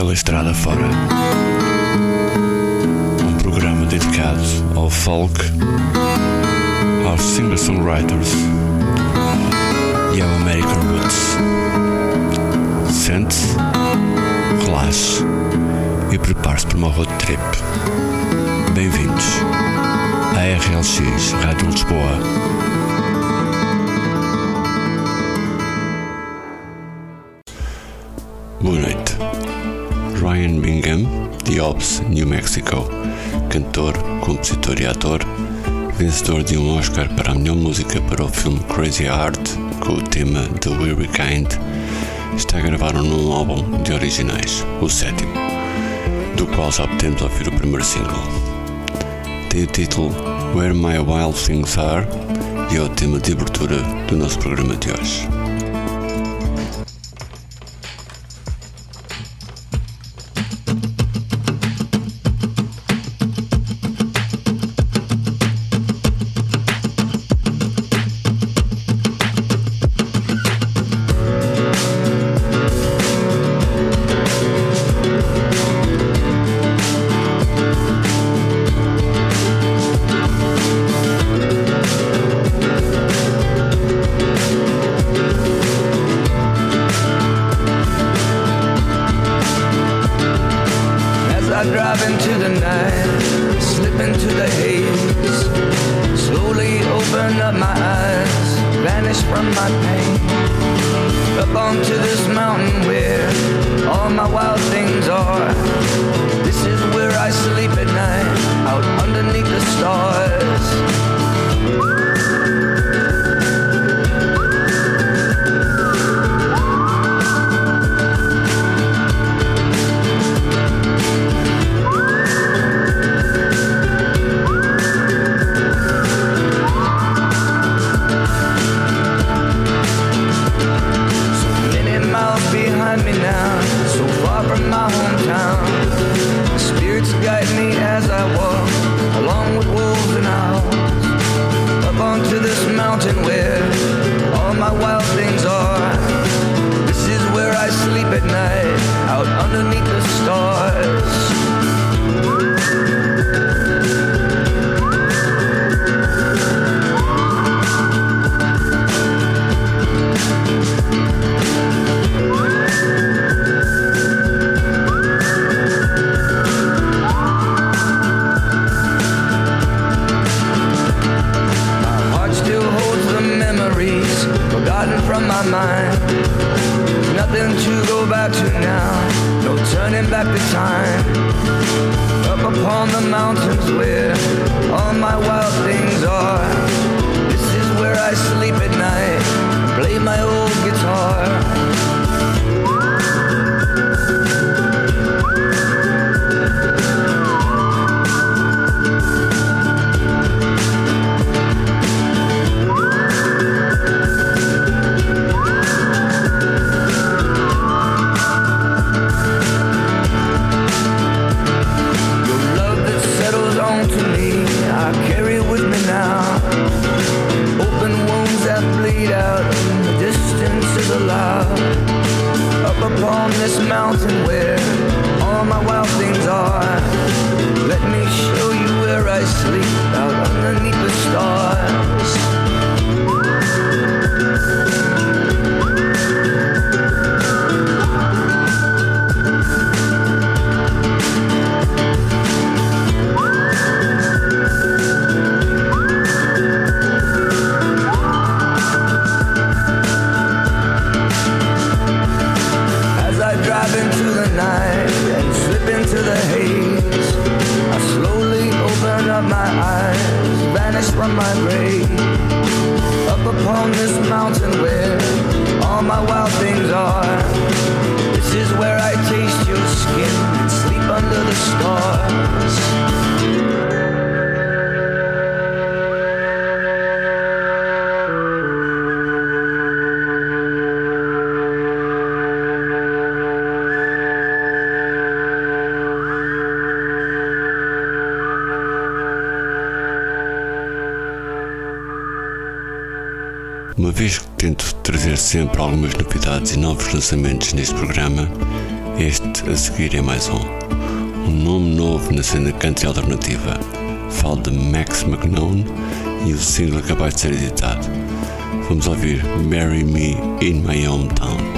pela estrada fora. Um programa dedicado ao folk, aos singer-songwriters e ao American Roots. Sente-se, relaxe e prepare-se para uma road trip. Bem-vindos à RLX Rádio Lisboa. Ops, New Mexico, cantor, compositor e ator, vencedor de um Oscar para a melhor música para o filme Crazy Heart com o tema The Weary Kind, está a gravar um novo álbum de originais, o sétimo, do qual já podemos ouvir o primeiro single. Tem o título Where My Wild Things Are e é o tema de abertura do nosso programa de hoje. turning back the time. Up upon the mountains where all my wild things are. This is where I sleep at night, play my old guitar. on this mountain where all my wild things are. Let me show you where I sleep out underneath the stars. from my grave. Up upon this mountain where all my wild things are. This is where I taste your skin and sleep under the stars. Vez que tento trazer sempre algumas novidades e novos lançamentos neste programa, Este a seguir é mais um. Um nome novo na cena country alternativa. Falo de Max McNone e o single acabou de ser editado. Vamos ouvir Marry Me in My Hometown.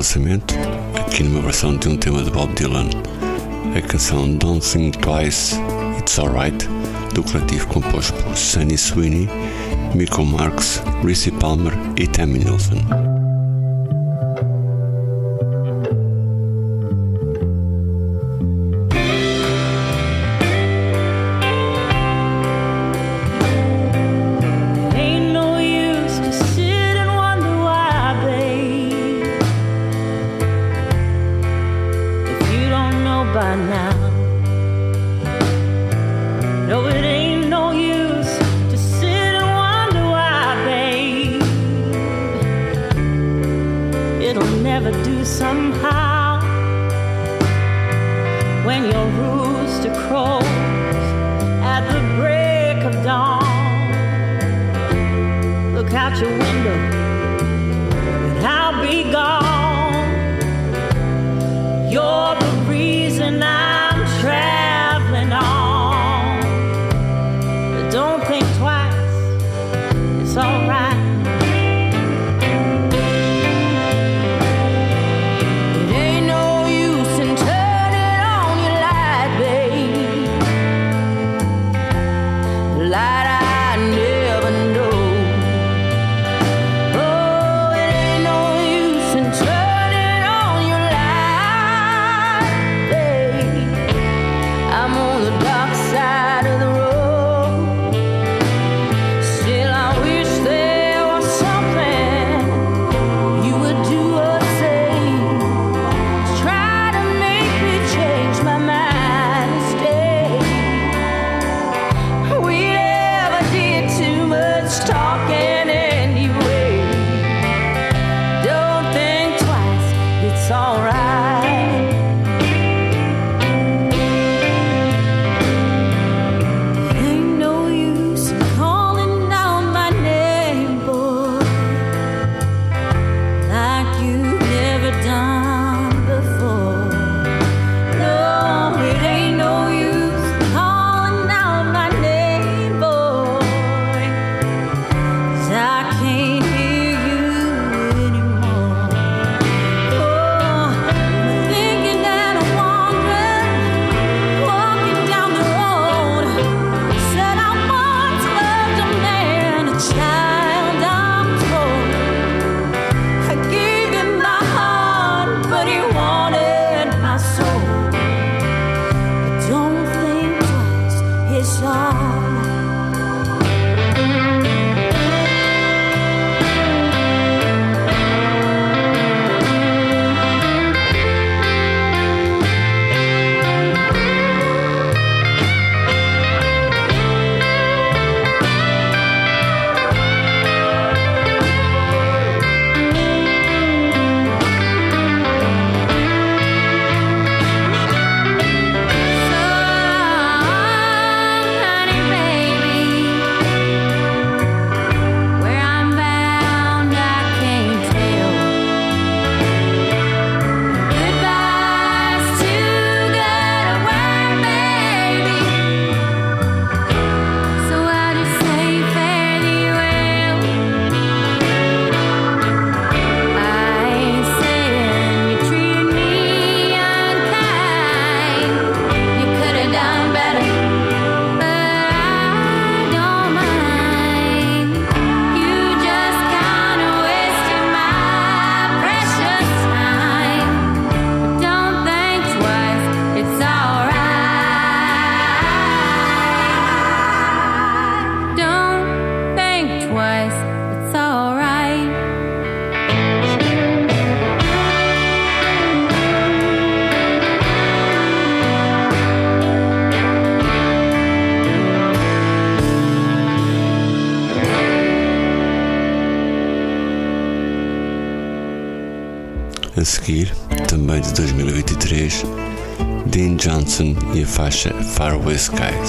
Lançamento, aqui numa versão de um tema de Bob Dylan, a canção Don't Think Twice, It's Alright, do coletivo composto por Sunny Sweeney, Michael Marks, Ricci Palmer e Tammy Nilsson. with Sky.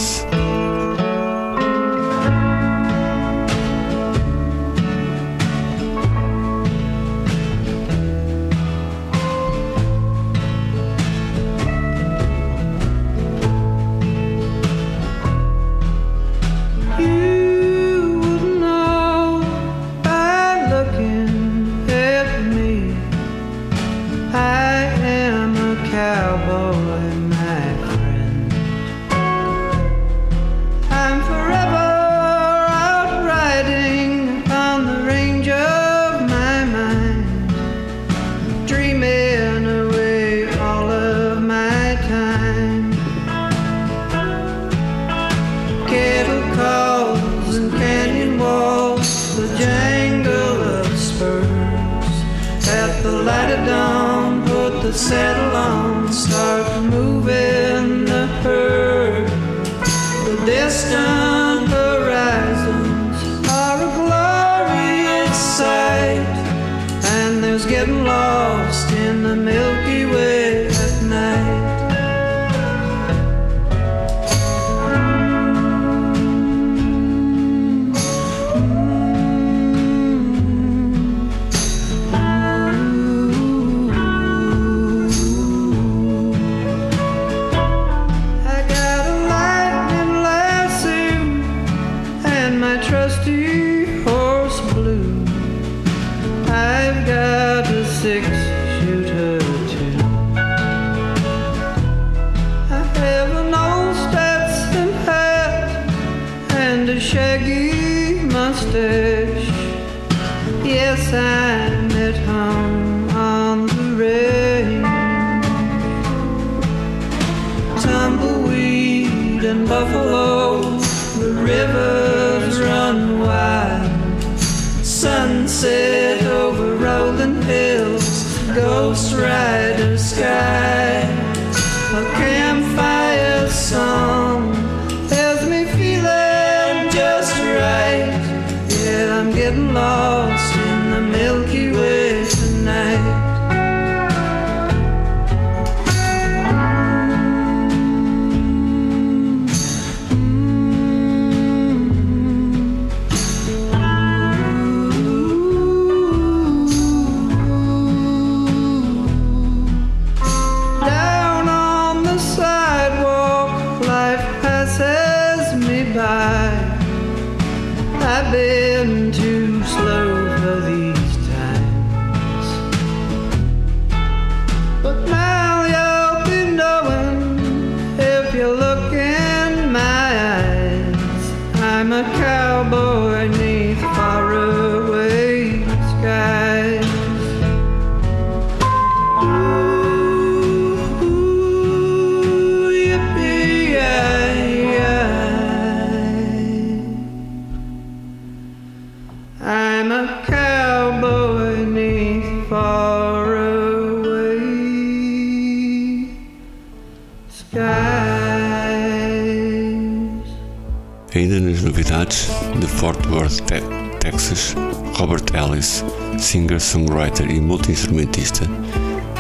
Fort Worth, Texas, Robert Ellis, singer-songwriter e multi-instrumentista,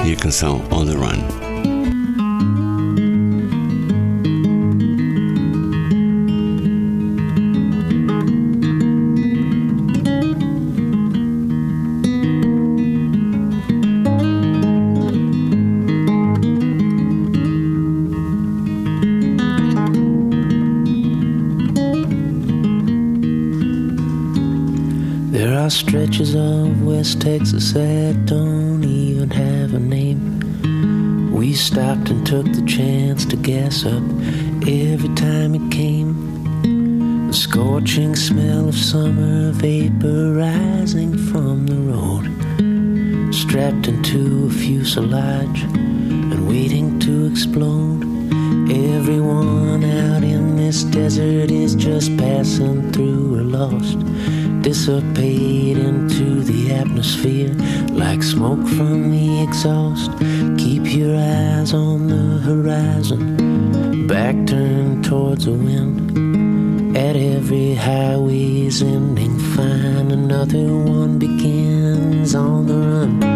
e a canção On the Run. Stretches of West Texas that don't even have a name. We stopped and took the chance to gas up every time it came. The scorching smell of summer vapor rising from the road. Strapped into a fuselage and waiting to explode. Everyone out in this desert is just passing through or lost. Dissipate into the atmosphere like smoke from the exhaust. Keep your eyes on the horizon, back turned towards the wind. At every highway's ending, find another one begins on the run.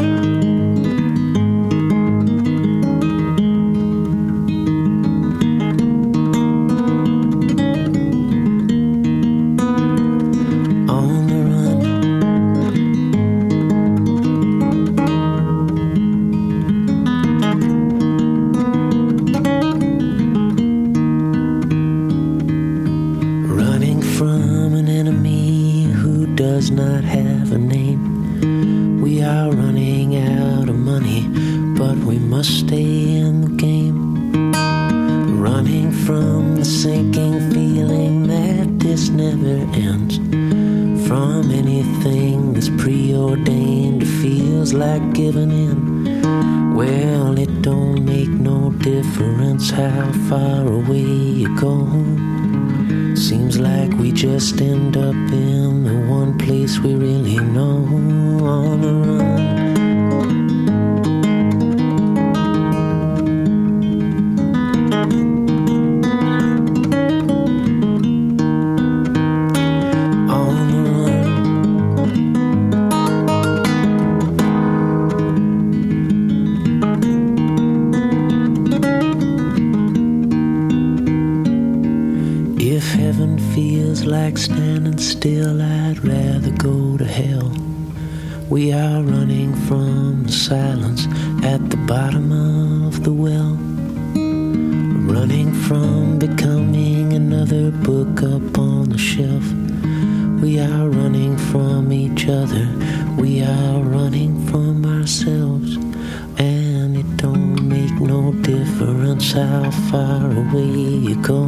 you go.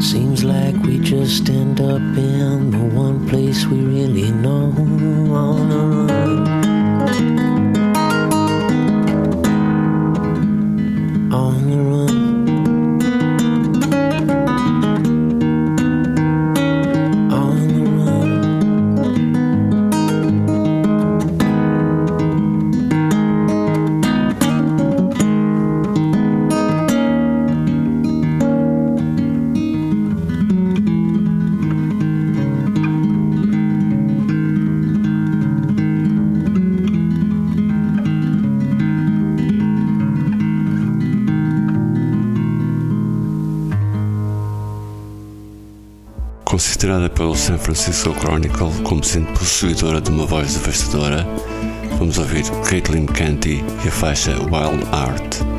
Seems like we just end up in the one place we really know on the run. Francisco Chronicle como sendo possuidora de uma voz devastadora, vamos ouvir Caitlin Canty e a faixa Wild Art.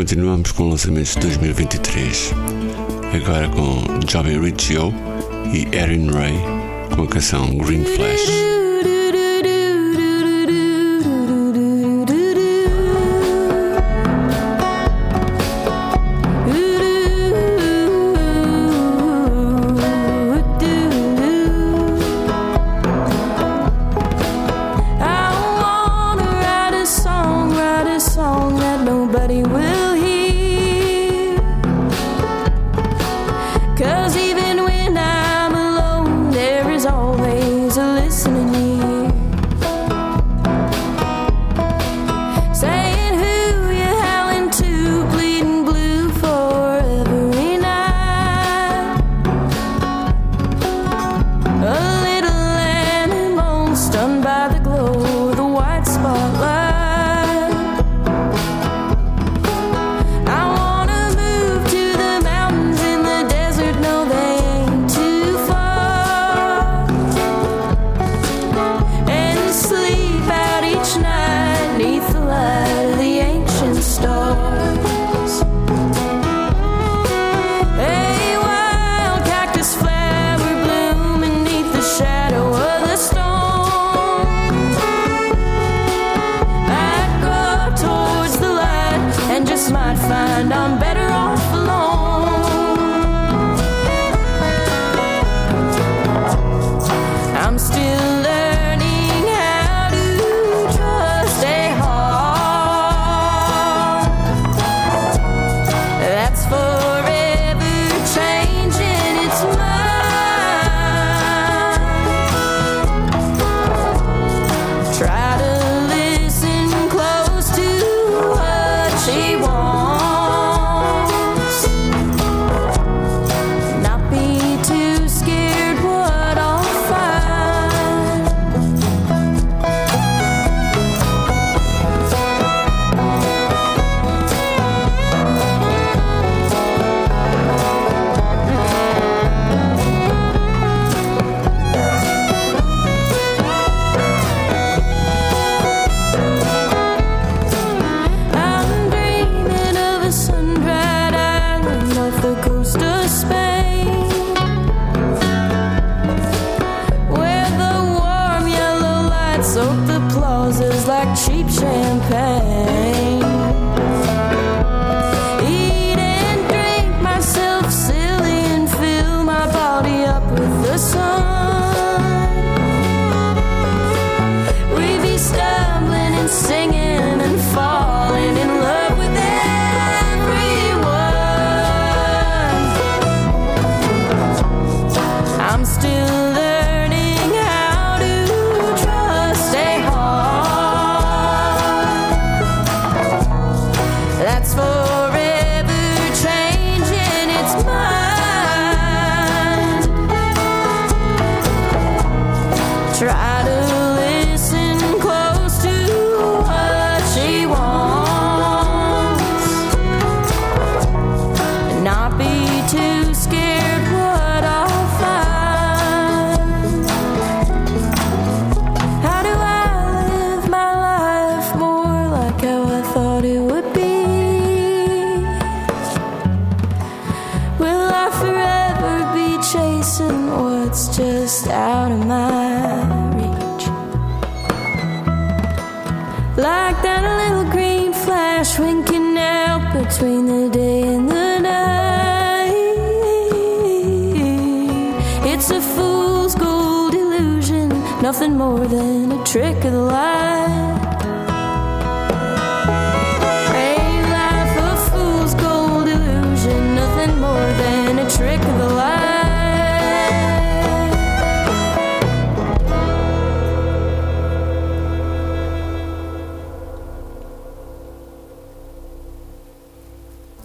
Continuamos com lançamentos de 2023, agora com Joby Riccio e Erin Ray com a canção Green Flash.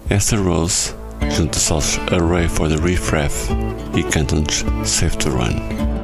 Esther Rose junta-se ao array for the Refref e cantam-nos Safe to Run.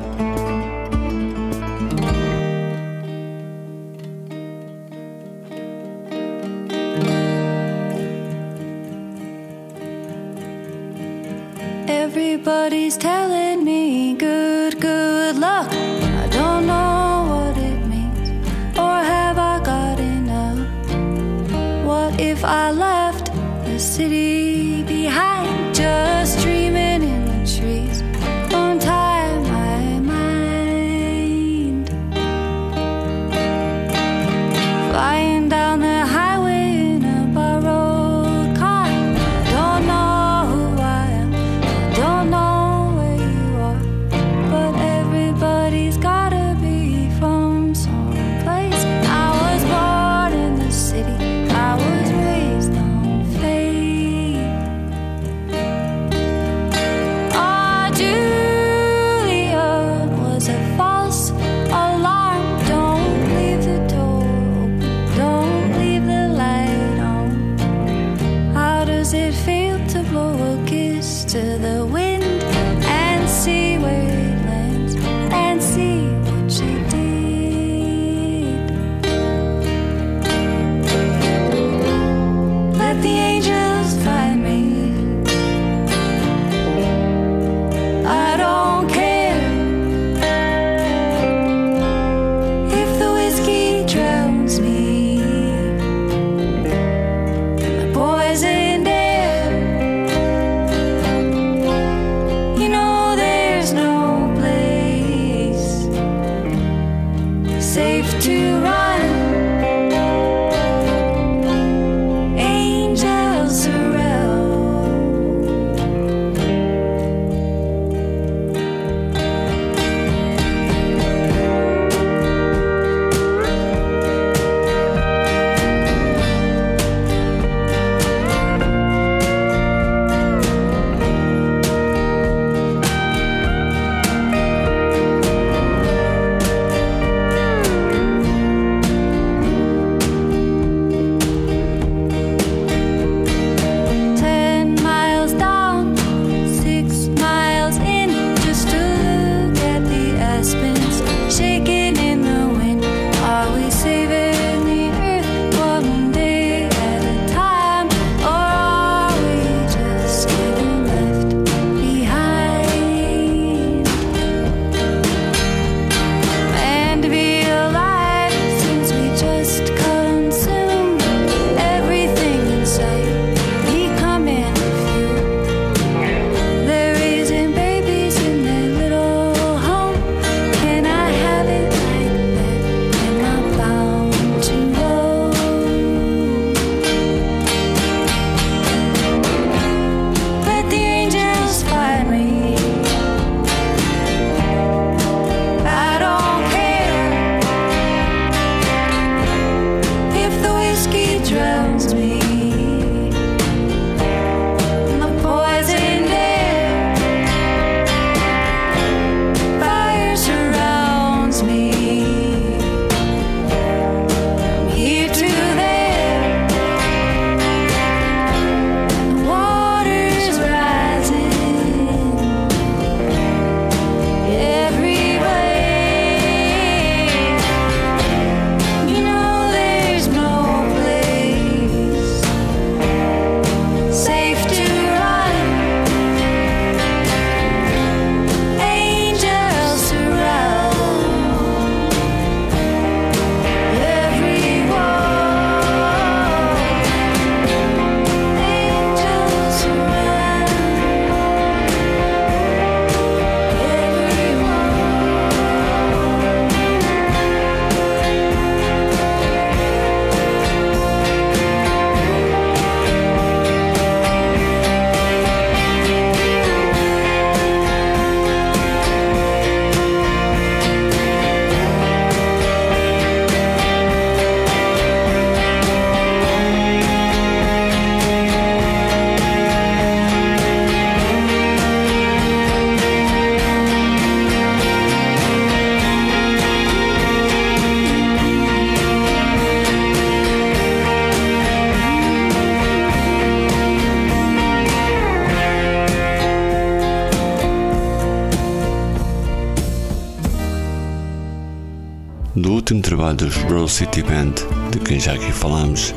Dos Rose City Band, de quem já aqui falamos,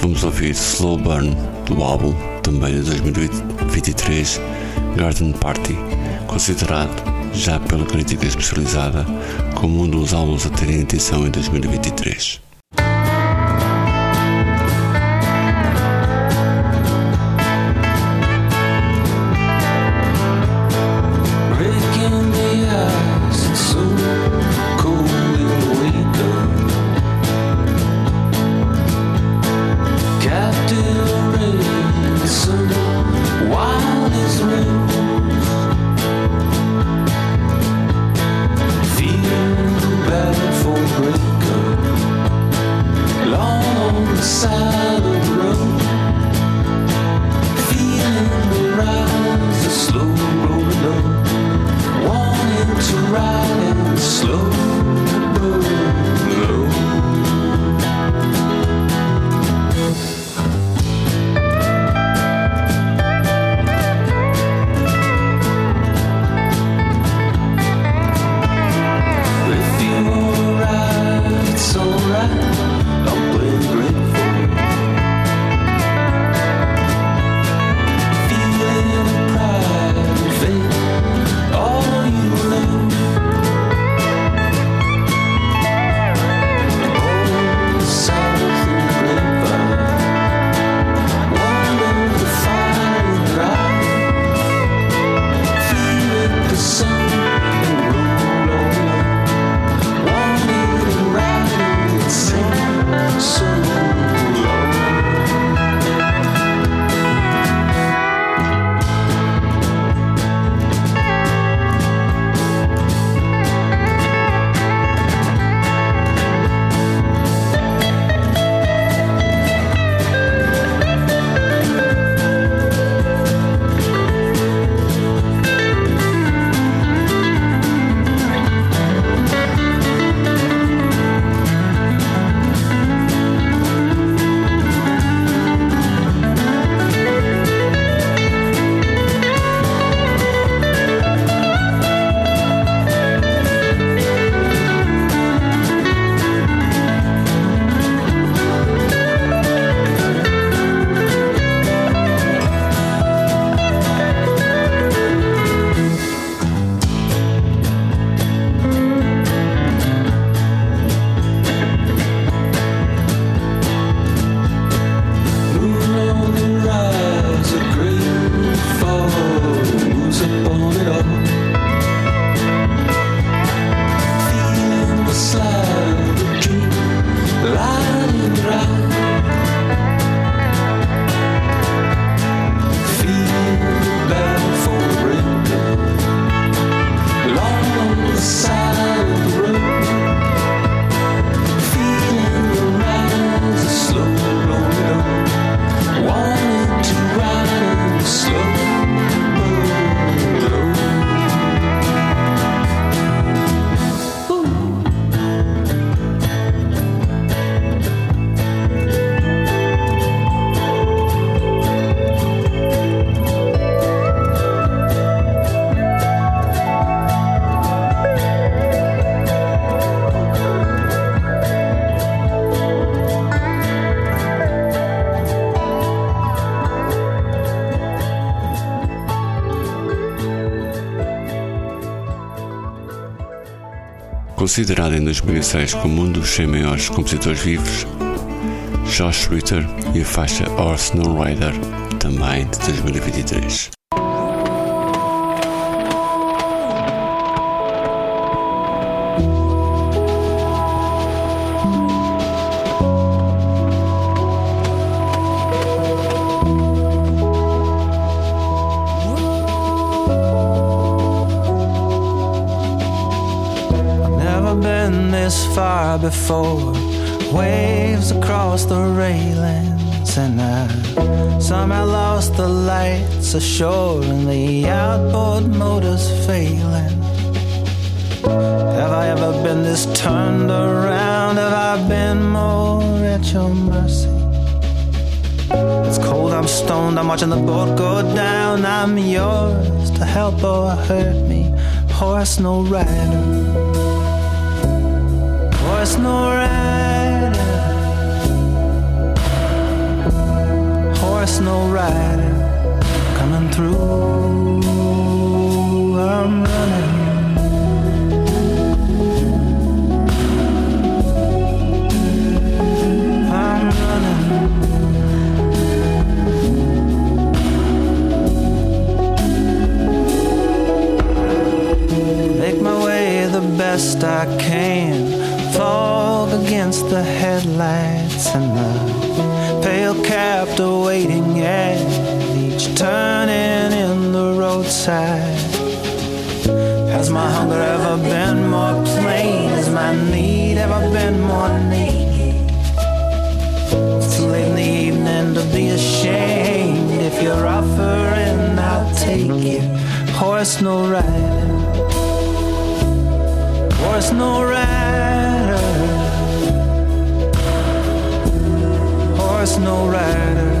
vamos ouvir Slow Burn do álbum, também de 2023, Garden Party, considerado já pela crítica especializada como um dos álbuns a terem edição em 2023. Considerado em 2006 como um dos 100 maiores compositores vivos, Josh Ritter e a faixa Our Snow Rider, também de 2023. Before. Waves across the railings, and I somehow lost the lights ashore, and the outboard motors failing. Have I ever been this turned around? Have I been more at your mercy? It's cold, I'm stoned, I'm watching the boat go down. I'm yours to help or hurt me, horse no rider. No rider coming through. I'm running. I'm running. Make my way the best I can. Fog against the headlights and the pale captor waiting at each turning in the roadside. Has my hunger ever been more plain? Has my need ever been more naked? It's too late in the evening to be ashamed. If you're offering, I'll take it. Horse no rider. Horse no rider. No rider.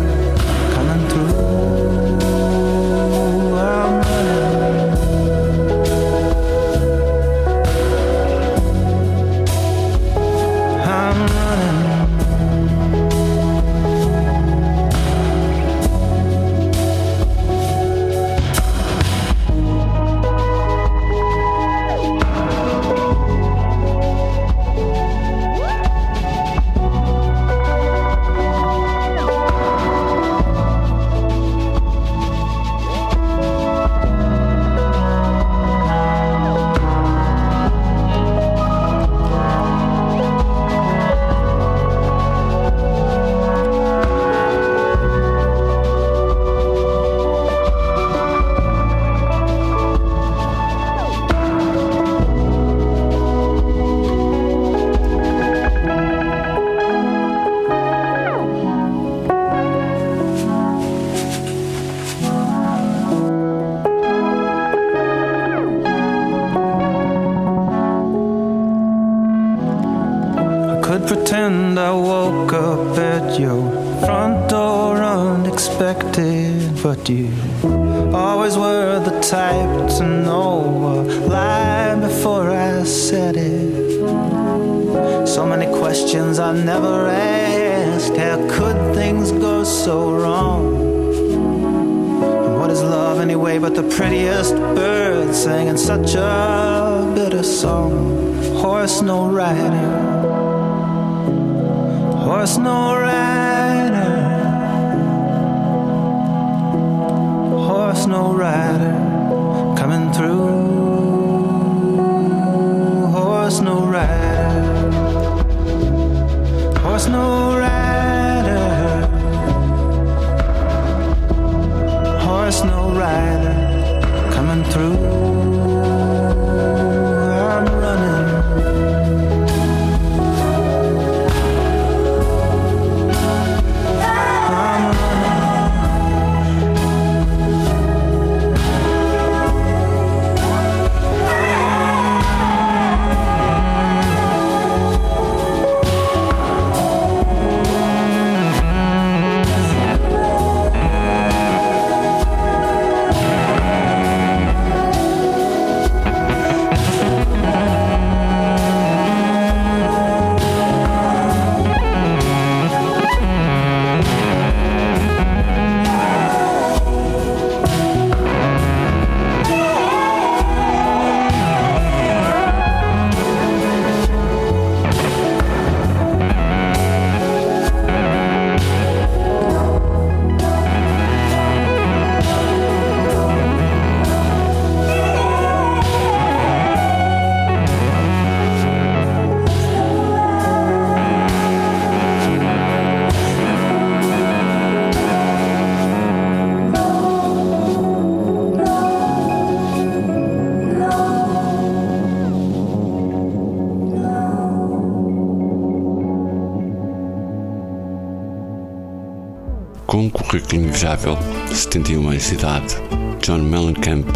Com um currículo invejável, 71 anos de idade, John Mellencamp,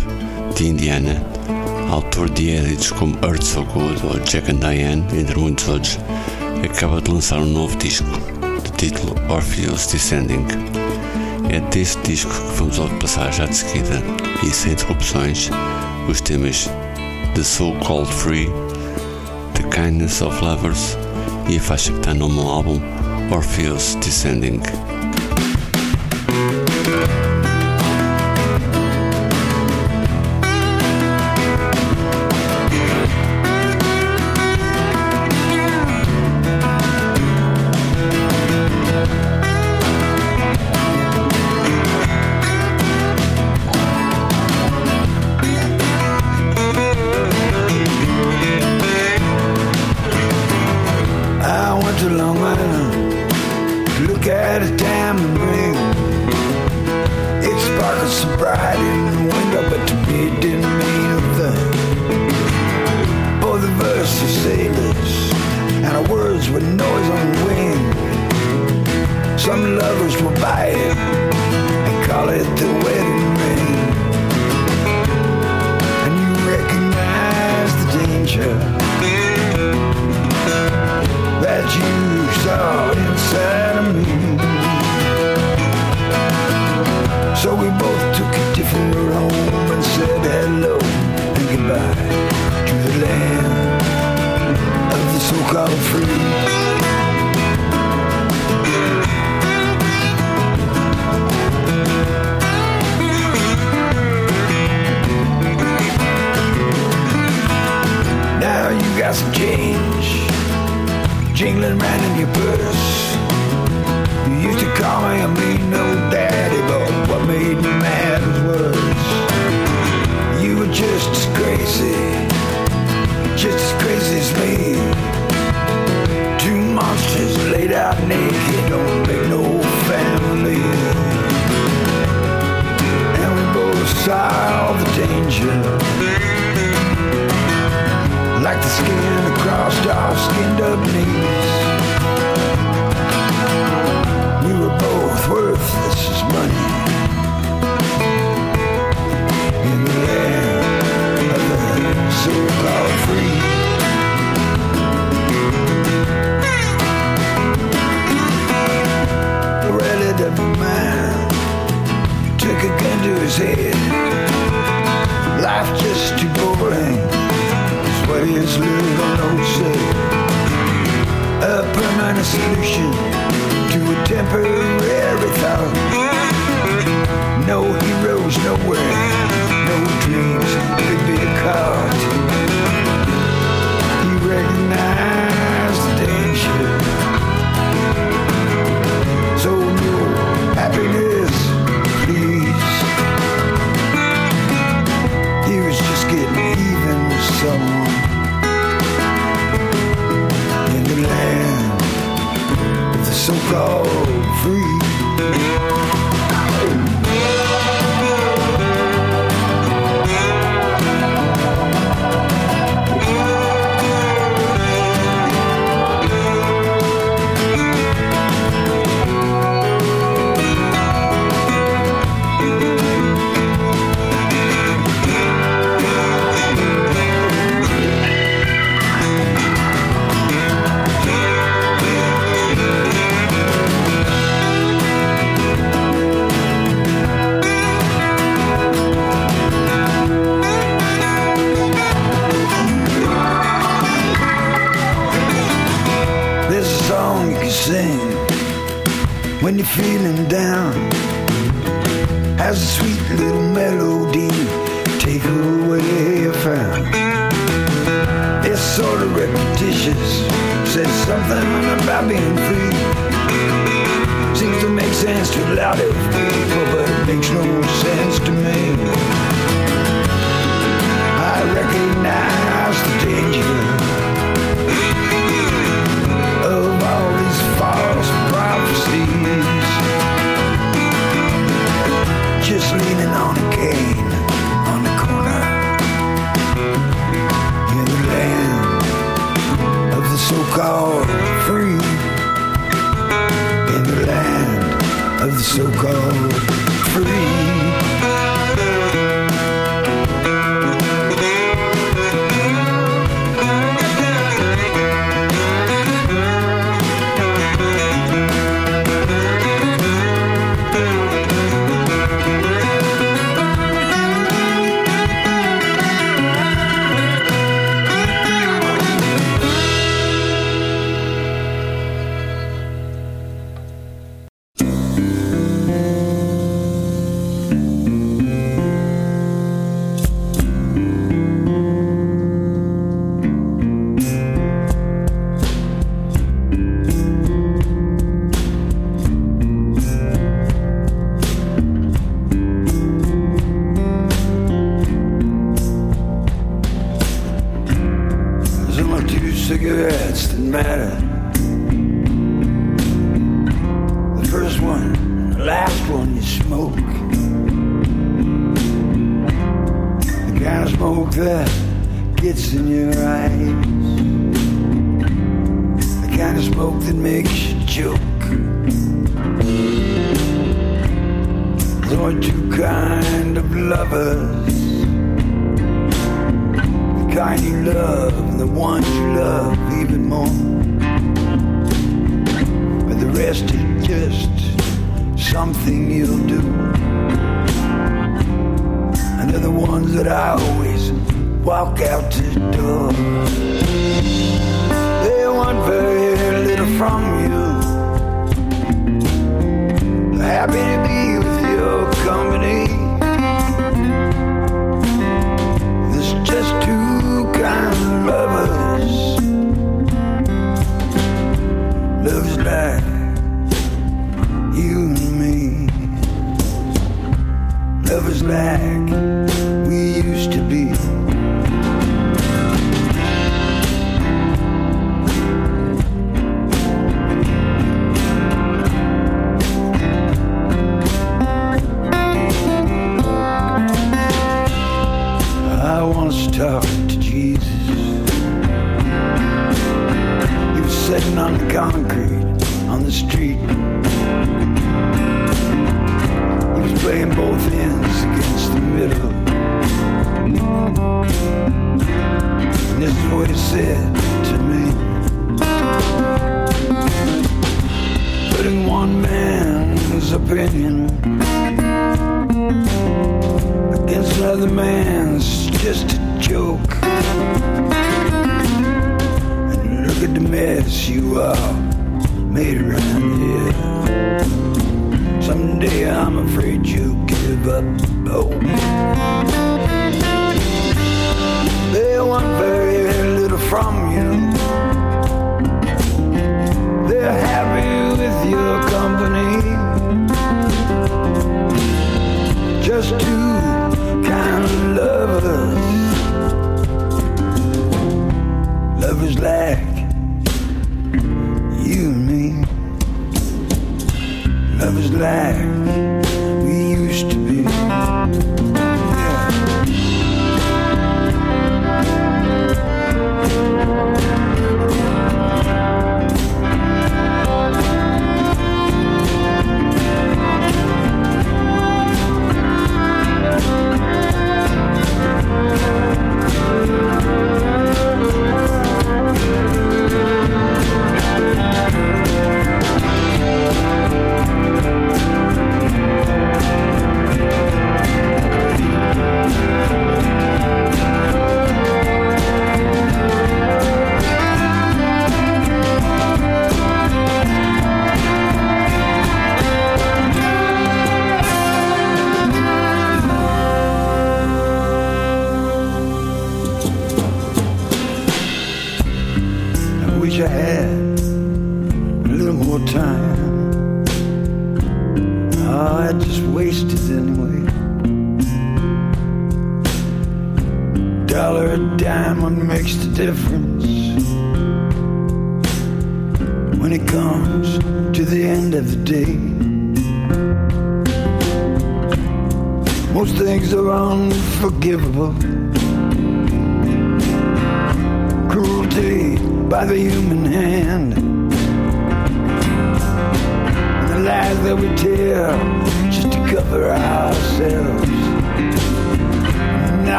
de Indiana, autor de êxitos como Earth So Good ou Jack and Diane, entre muitos outros, acaba de lançar um novo disco, de título Orpheus Descending. É deste disco que vamos passar já de seguida e sem interrupções os temas The So Called Free, The Kindness of Lovers e a faixa que está no meu álbum Orpheus Descending.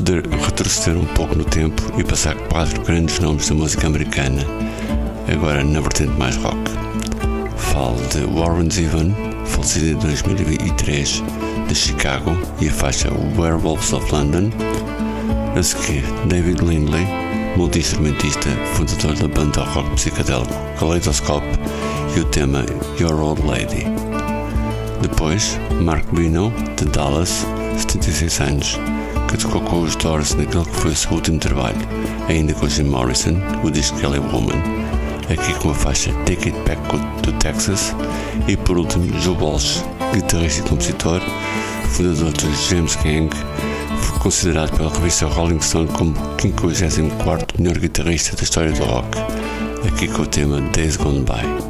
Retroceder, retroceder um pouco no tempo e passar quatro grandes nomes da música americana, agora na vertente mais rock. Falo de Warren Zevon, falecido em 2003, de Chicago, e a faixa Werewolves of London. A seguir, David Lindley, multi-instrumentista, fundador da banda rock psicadélico Kaleidoscope, e o tema Your Old Lady. Depois, Mark Bino, de Dallas, 76 anos, que tocou com os Doors naquele que foi o seu último trabalho, ainda com Jim Morrison, o disco Kelly Woman, aqui com a faixa Take It Back to Texas, e por último Joe Walsh, guitarrista e compositor, fundador dos James Gang, foi considerado pela revista Rolling Stone como 54 melhor guitarrista da história do rock, aqui com o tema Days Gone By.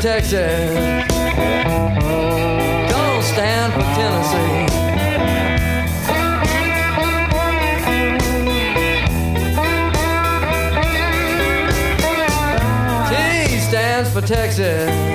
for Texas. Don't stand for Tennessee. T stands for Texas.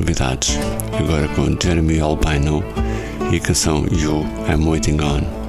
Novidades. Agora com Jeremy Albino e a canção You I'm Waiting On.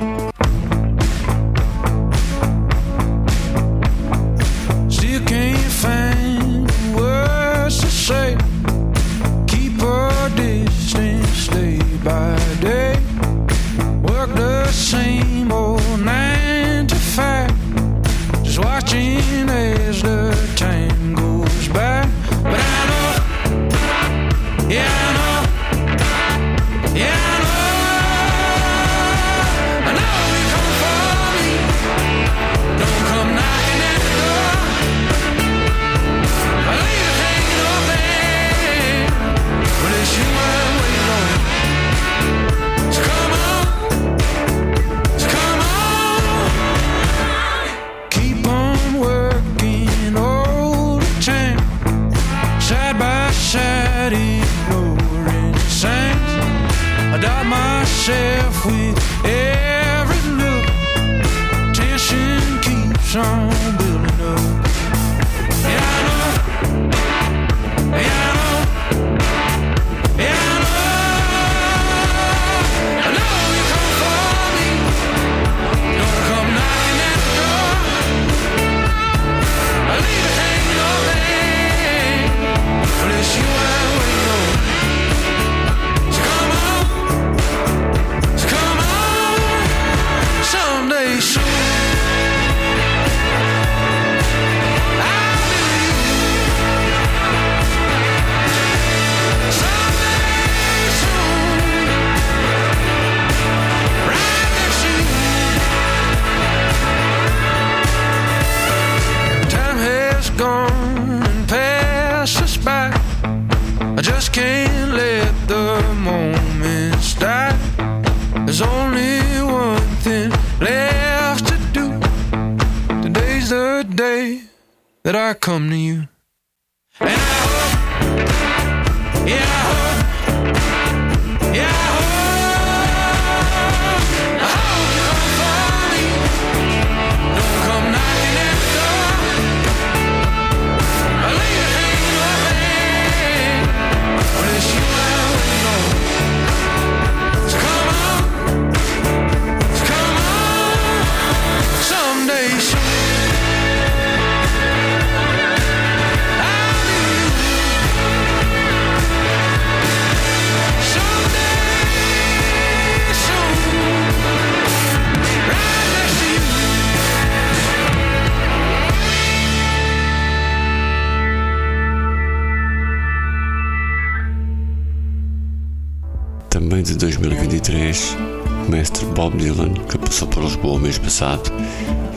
Bob Dylan, que passou por Lisboa mês passado,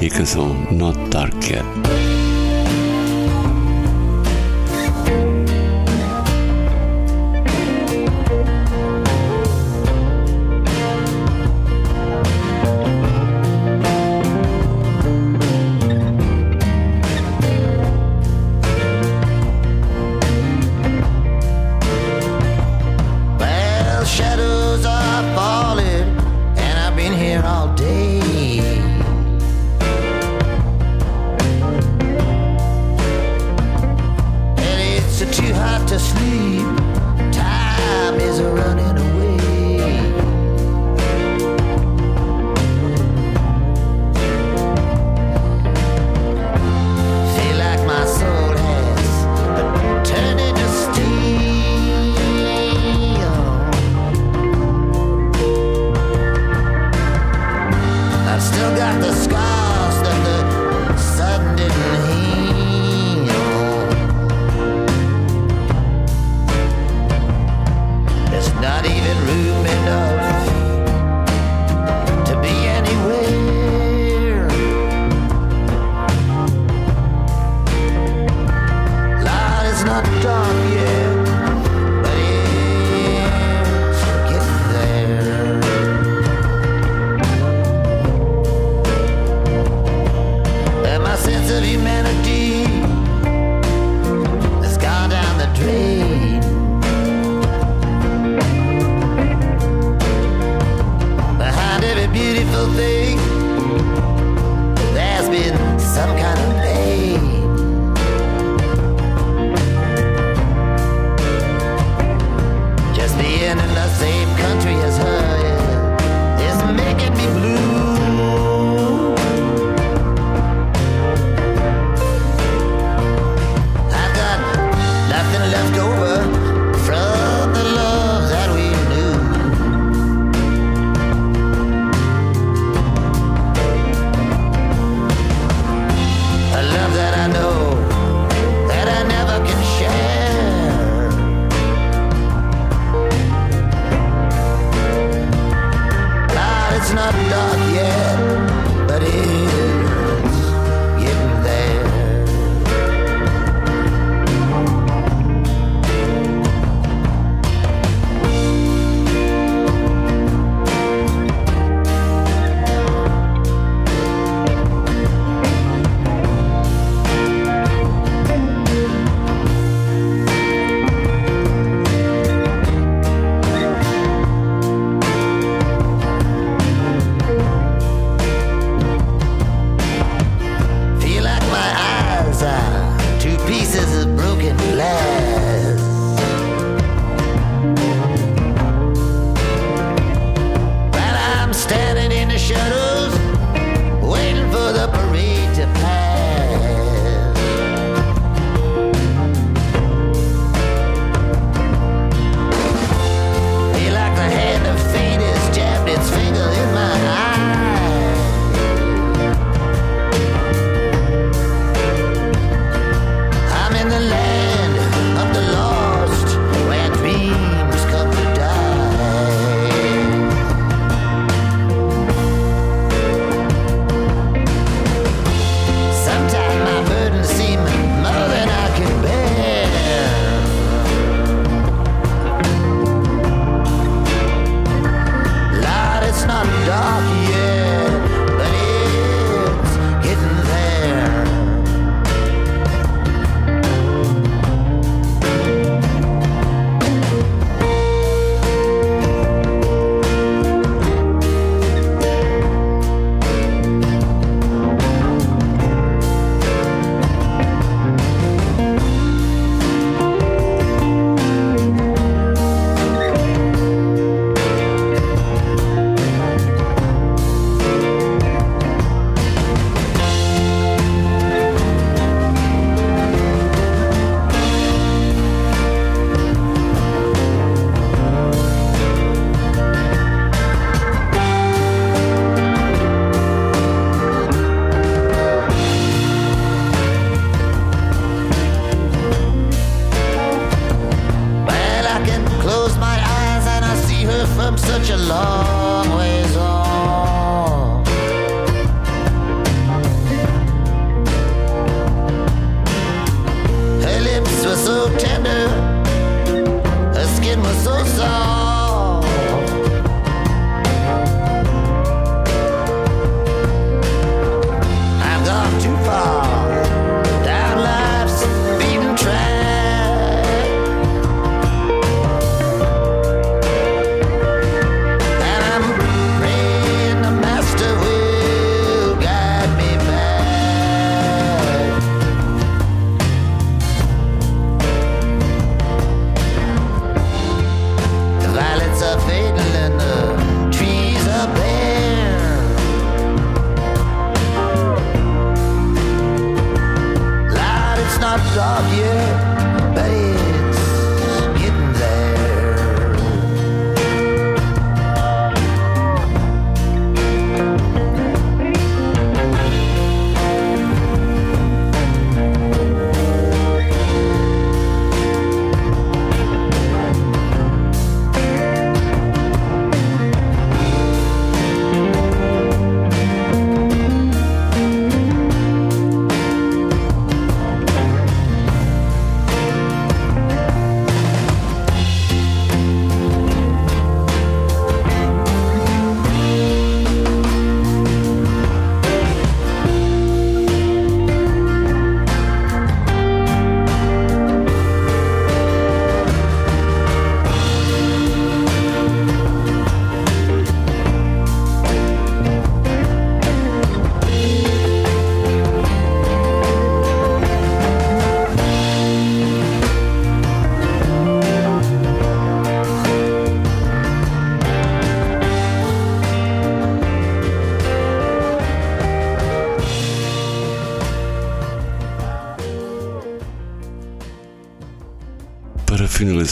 e a canção Not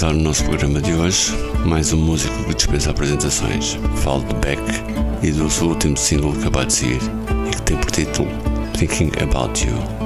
começar o nosso programa de hoje, mais um músico que dispensa apresentações. Falo de Beck e do seu último single que acaba de sair e que tem por título Thinking About You.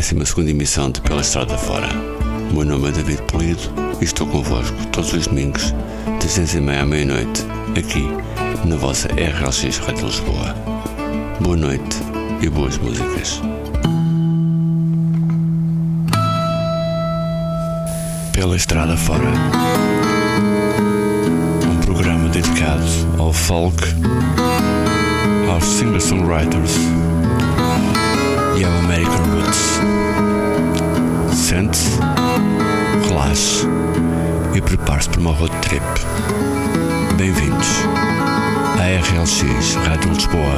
12 emissão de Pela Estrada Fora. O meu nome é David Polido e estou convosco todos os domingos, de 6 e meia à meia-noite, aqui na vossa RLX Rádio Lisboa. Boa noite e boas músicas. Pela Estrada Fora. Um programa dedicado ao folk, aos singer-songwriters Sente-se, relaxe e prepare-se para uma road trip. Bem-vindos à RLX Rádio Lisboa